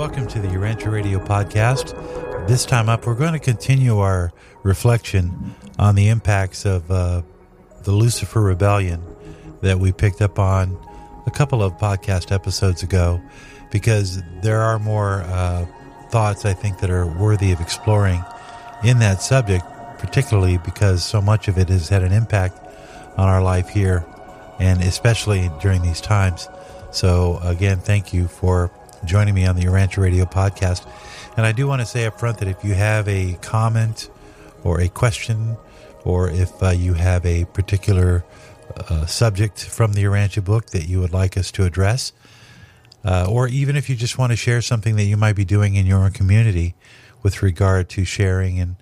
Welcome to the Urantia Radio podcast. This time up, we're going to continue our reflection on the impacts of uh, the Lucifer Rebellion that we picked up on a couple of podcast episodes ago, because there are more uh, thoughts I think that are worthy of exploring in that subject, particularly because so much of it has had an impact on our life here, and especially during these times. So, again, thank you for joining me on the Urantia Radio podcast. And I do want to say up front that if you have a comment or a question, or if uh, you have a particular uh, subject from the Urantia book that you would like us to address, uh, or even if you just want to share something that you might be doing in your own community with regard to sharing and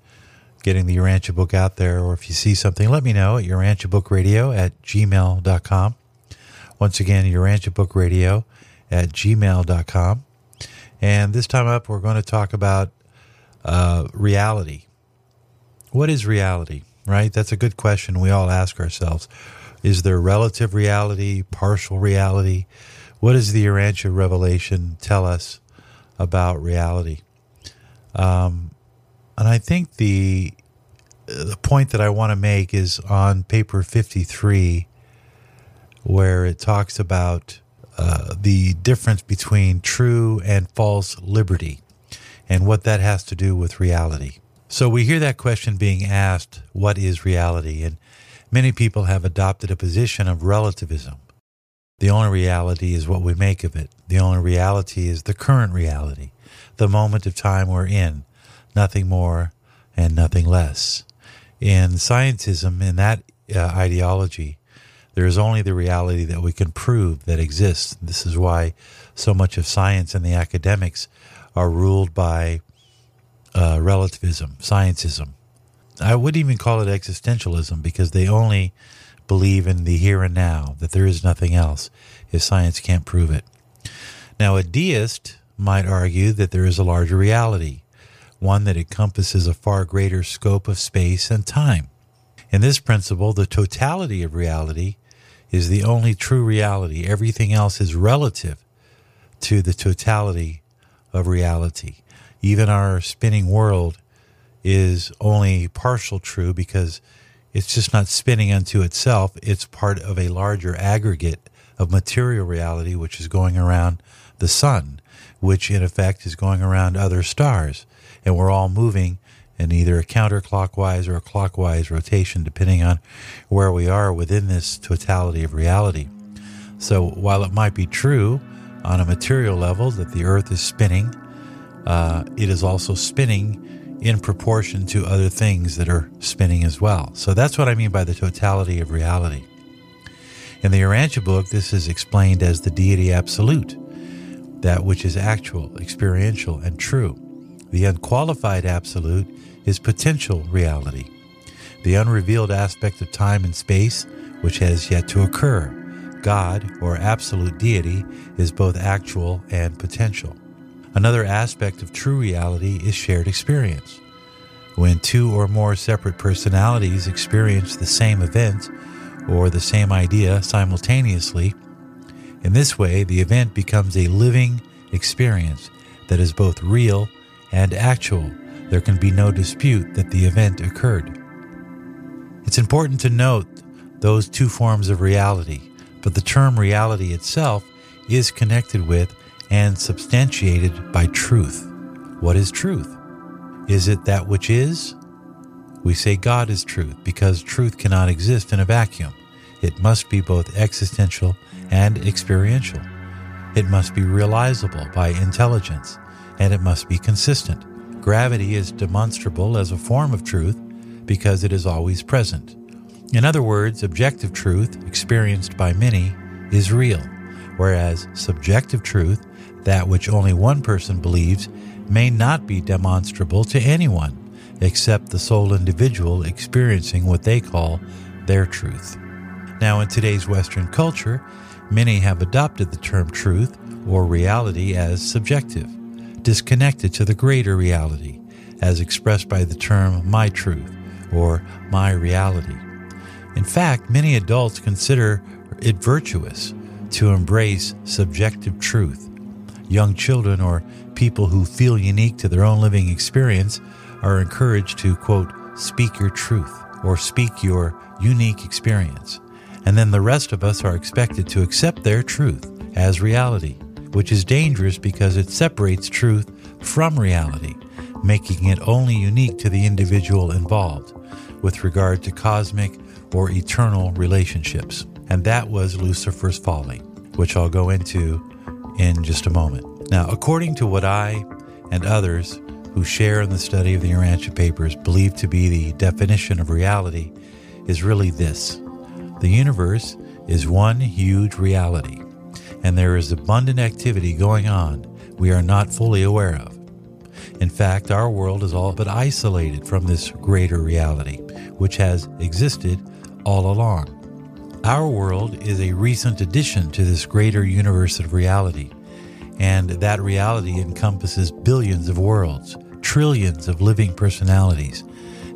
getting the Urantia book out there, or if you see something, let me know at urantiabookradio at gmail.com. Once again, urantiabookradio at gmail.com. And this time up, we're going to talk about uh, reality. What is reality, right? That's a good question we all ask ourselves. Is there relative reality, partial reality? What does the Urantia revelation tell us about reality? Um, and I think the the point that I want to make is on paper 53, where it talks about uh, the difference between true and false liberty and what that has to do with reality. So we hear that question being asked, what is reality? And many people have adopted a position of relativism. The only reality is what we make of it. The only reality is the current reality, the moment of time we're in, nothing more and nothing less. In scientism, in that uh, ideology, there is only the reality that we can prove that exists. This is why so much of science and the academics are ruled by uh, relativism, scientism. I wouldn't even call it existentialism because they only believe in the here and now, that there is nothing else if science can't prove it. Now, a deist might argue that there is a larger reality, one that encompasses a far greater scope of space and time. In this principle, the totality of reality is the only true reality. Everything else is relative to the totality of reality. Even our spinning world is only partial true because it's just not spinning unto itself. It's part of a larger aggregate of material reality, which is going around the sun, which in effect is going around other stars. And we're all moving in either a counterclockwise or a clockwise rotation, depending on where we are within this totality of reality. So, while it might be true on a material level that the Earth is spinning, uh, it is also spinning in proportion to other things that are spinning as well. So, that's what I mean by the totality of reality. In the Urantia book, this is explained as the deity absolute, that which is actual, experiential, and true. The unqualified absolute is potential reality, the unrevealed aspect of time and space which has yet to occur. God, or absolute deity, is both actual and potential. Another aspect of true reality is shared experience. When two or more separate personalities experience the same event or the same idea simultaneously, in this way the event becomes a living experience that is both real and actual there can be no dispute that the event occurred. It's important to note those two forms of reality, but the term reality itself is connected with and substantiated by truth. What is truth? Is it that which is? We say God is truth because truth cannot exist in a vacuum. It must be both existential and experiential. It must be realizable by intelligence, and it must be consistent. Gravity is demonstrable as a form of truth because it is always present. In other words, objective truth, experienced by many, is real, whereas subjective truth, that which only one person believes, may not be demonstrable to anyone except the sole individual experiencing what they call their truth. Now, in today's Western culture, many have adopted the term truth or reality as subjective disconnected to the greater reality, as expressed by the term my truth or my reality. In fact, many adults consider it virtuous to embrace subjective truth. young children or people who feel unique to their own living experience are encouraged to, quote, speak your truth or speak your unique experience. And then the rest of us are expected to accept their truth as reality, which is dangerous because it separates truth from reality, making it only unique to the individual involved with regard to cosmic or eternal relationships. And that was Lucifer's folly, which I'll go into in just a moment. Now, according to what I and others who share in the study of the Urantia papers believe to be the definition of reality, is really this the universe is one huge reality, and there is abundant activity going on we are not fully aware of. In fact, our world is all but isolated from this greater reality, which has existed all along. Our world is a recent addition to this greater universe of reality, and that reality encompasses billions of worlds, trillions of living personalities,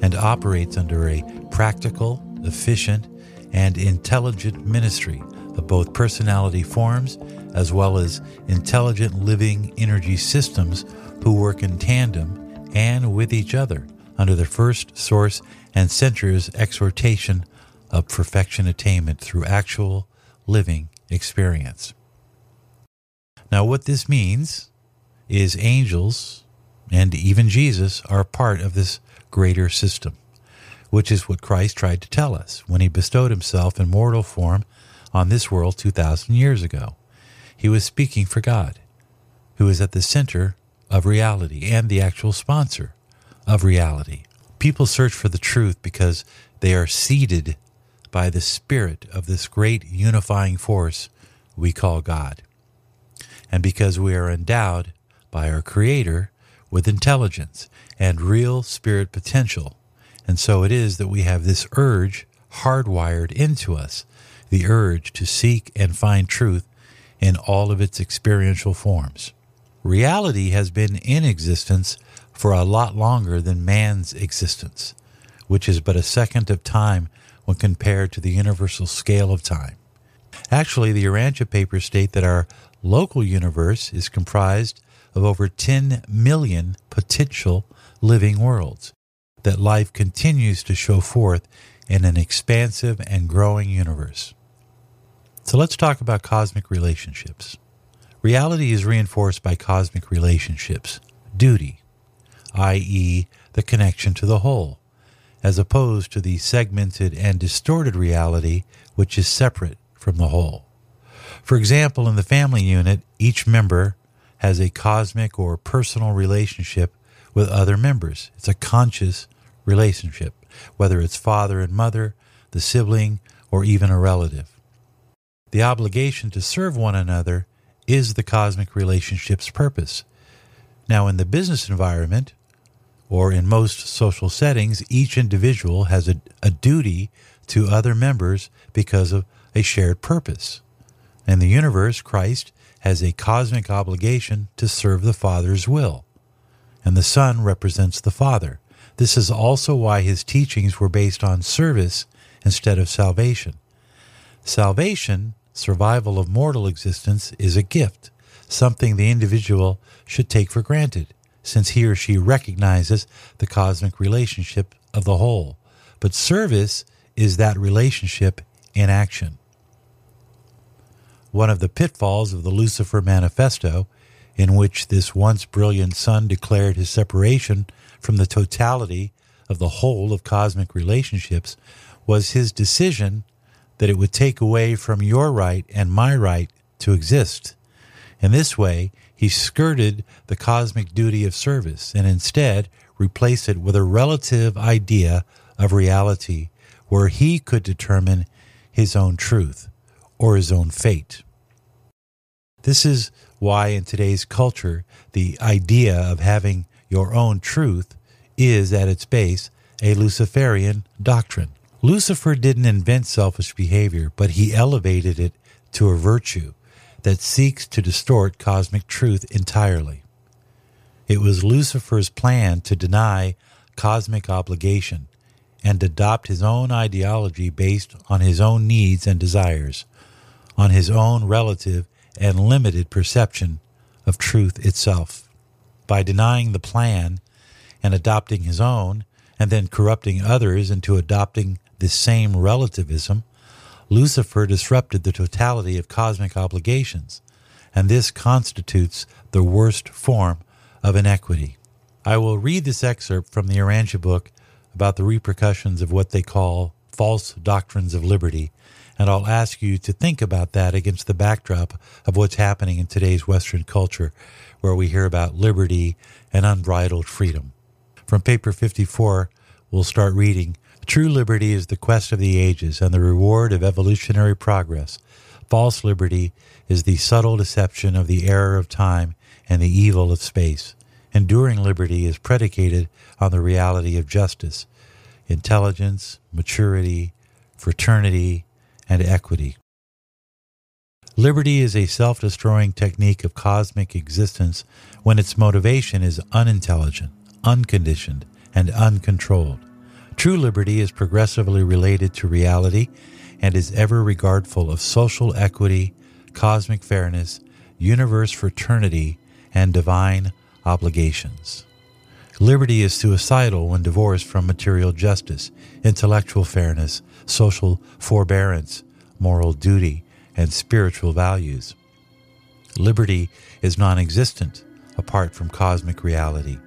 and operates under a practical, efficient, and intelligent ministry of both personality forms as well as intelligent living energy systems who work in tandem and with each other under the first source and center's exhortation of perfection attainment through actual living experience. Now, what this means is angels and even Jesus are part of this greater system, which is what Christ tried to tell us when he bestowed himself in mortal form on this world 2,000 years ago. He was speaking for God, who is at the center of reality and the actual sponsor of reality. People search for the truth because they are seeded by the spirit of this great unifying force we call God. And because we are endowed by our Creator with intelligence and real spirit potential. And so it is that we have this urge hardwired into us the urge to seek and find truth in all of its experiential forms. Reality has been in existence for a lot longer than man's existence, which is but a second of time when compared to the universal scale of time. Actually, the Urantia papers state that our local universe is comprised of over 10 million potential living worlds, that life continues to show forth in an expansive and growing universe. So let's talk about cosmic relationships. Reality is reinforced by cosmic relationships, duty, i.e., the connection to the whole, as opposed to the segmented and distorted reality which is separate from the whole. For example, in the family unit, each member has a cosmic or personal relationship with other members. It's a conscious relationship, whether it's father and mother, the sibling, or even a relative. The obligation to serve one another is the cosmic relationship's purpose. Now, in the business environment, or in most social settings, each individual has a, a duty to other members because of a shared purpose. In the universe, Christ has a cosmic obligation to serve the Father's will, and the Son represents the Father. This is also why his teachings were based on service instead of salvation. Salvation, survival of mortal existence, is a gift, something the individual should take for granted, since he or she recognizes the cosmic relationship of the whole. But service is that relationship in action. One of the pitfalls of the Lucifer Manifesto, in which this once brilliant sun declared his separation from the totality of the whole of cosmic relationships, was his decision that it would take away from your right and my right to exist. In this way, he skirted the cosmic duty of service and instead replaced it with a relative idea of reality where he could determine his own truth or his own fate. This is why, in today's culture, the idea of having your own truth is at its base a Luciferian doctrine. Lucifer didn't invent selfish behavior, but he elevated it to a virtue that seeks to distort cosmic truth entirely. It was Lucifer's plan to deny cosmic obligation and adopt his own ideology based on his own needs and desires, on his own relative and limited perception of truth itself. By denying the plan and adopting his own, and then corrupting others into adopting the same relativism, Lucifer disrupted the totality of cosmic obligations, and this constitutes the worst form of inequity. I will read this excerpt from the Urantia book about the repercussions of what they call false doctrines of liberty, and I'll ask you to think about that against the backdrop of what's happening in today's Western culture, where we hear about liberty and unbridled freedom. From paper 54, we'll start reading True liberty is the quest of the ages and the reward of evolutionary progress. False liberty is the subtle deception of the error of time and the evil of space. Enduring liberty is predicated on the reality of justice, intelligence, maturity, fraternity, and equity. Liberty is a self destroying technique of cosmic existence when its motivation is unintelligent, unconditioned, and uncontrolled. True liberty is progressively related to reality and is ever regardful of social equity, cosmic fairness, universe fraternity, and divine obligations. Liberty is suicidal when divorced from material justice, intellectual fairness, social forbearance, moral duty, and spiritual values. Liberty is non existent apart from cosmic reality,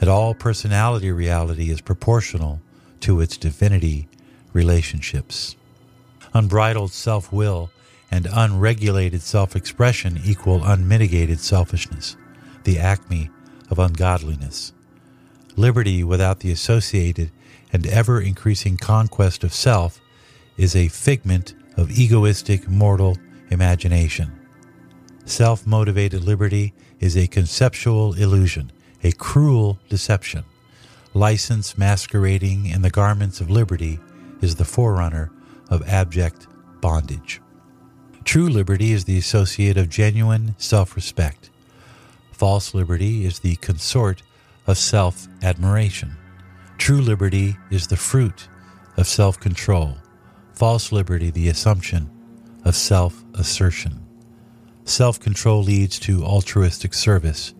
and all personality reality is proportional to its divinity relationships. Unbridled self will and unregulated self expression equal unmitigated selfishness, the acme of ungodliness. Liberty without the associated and ever increasing conquest of self is a figment of egoistic mortal imagination. Self motivated liberty is a conceptual illusion, a cruel deception. License masquerading in the garments of liberty is the forerunner of abject bondage. True liberty is the associate of genuine self respect. False liberty is the consort of self admiration. True liberty is the fruit of self control. False liberty, the assumption of self assertion. Self control leads to altruistic service.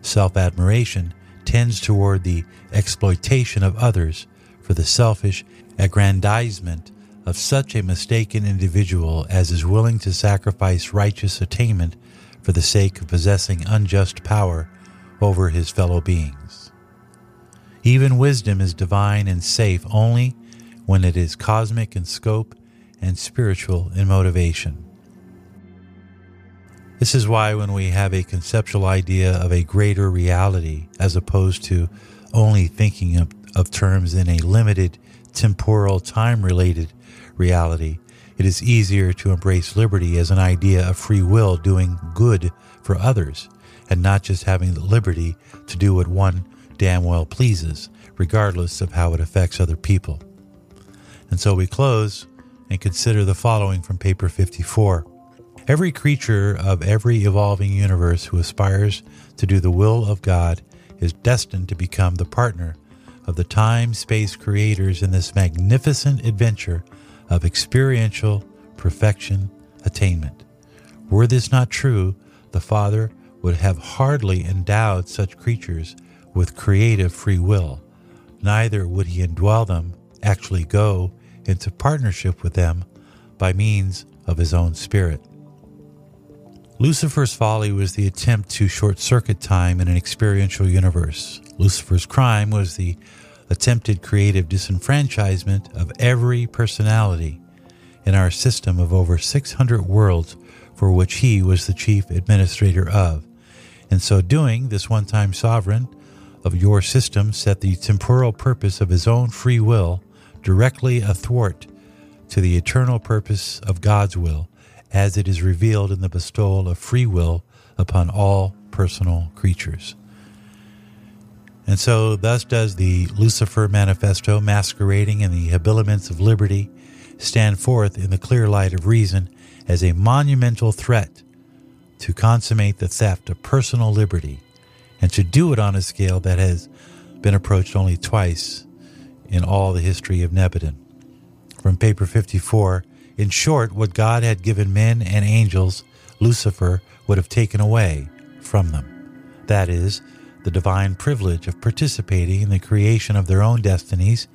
Self admiration tends toward the exploitation of others for the selfish aggrandizement of such a mistaken individual as is willing to sacrifice righteous attainment for the sake of possessing unjust power over his fellow beings. Even wisdom is divine and safe only when it is cosmic in scope and spiritual in motivation. This is why, when we have a conceptual idea of a greater reality, as opposed to only thinking of, of terms in a limited temporal time related reality, it is easier to embrace liberty as an idea of free will doing good for others and not just having the liberty to do what one damn well pleases, regardless of how it affects other people. And so we close and consider the following from paper 54. Every creature of every evolving universe who aspires to do the will of God is destined to become the partner of the time space creators in this magnificent adventure of experiential perfection attainment. Were this not true, the Father would have hardly endowed such creatures with creative free will, neither would he indwell them, actually go into partnership with them by means of his own spirit. Lucifer's folly was the attempt to short circuit time in an experiential universe. Lucifer's crime was the attempted creative disenfranchisement of every personality in our system of over 600 worlds for which he was the chief administrator of. In so doing, this one time sovereign of your system set the temporal purpose of his own free will directly athwart to the eternal purpose of God's will as it is revealed in the bestowal of free will upon all personal creatures. And so, thus does the Lucifer Manifesto, masquerading in the habiliments of liberty, stand forth in the clear light of reason as a monumental threat to consummate the theft of personal liberty and to do it on a scale that has been approached only twice in all the history of Nebadon. From paper 54, in short, what God had given men and angels, Lucifer would have taken away from them. That is, the divine privilege of participating in the creation of their own destinies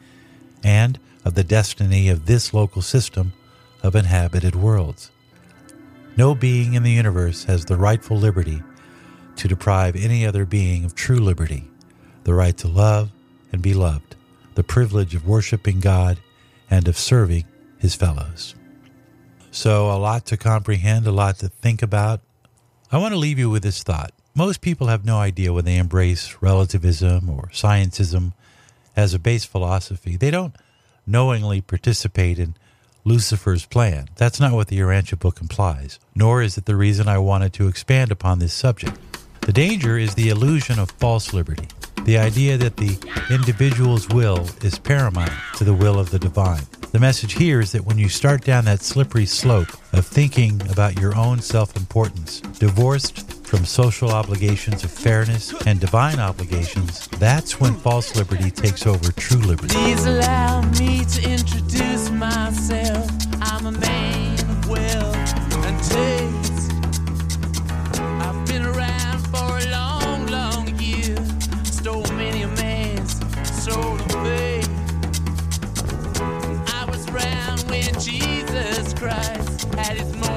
and of the destiny of this local system of inhabited worlds. No being in the universe has the rightful liberty to deprive any other being of true liberty, the right to love and be loved, the privilege of worshiping God and of serving his fellows. So, a lot to comprehend, a lot to think about. I want to leave you with this thought. Most people have no idea when they embrace relativism or scientism as a base philosophy. They don't knowingly participate in Lucifer's plan. That's not what the Urantia book implies, nor is it the reason I wanted to expand upon this subject. The danger is the illusion of false liberty, the idea that the individual's will is paramount to the will of the divine. The message here is that when you start down that slippery slope of thinking about your own self importance, divorced from social obligations of fairness and divine obligations, that's when false liberty takes over true liberty. Please allow me to introduce myself. at his.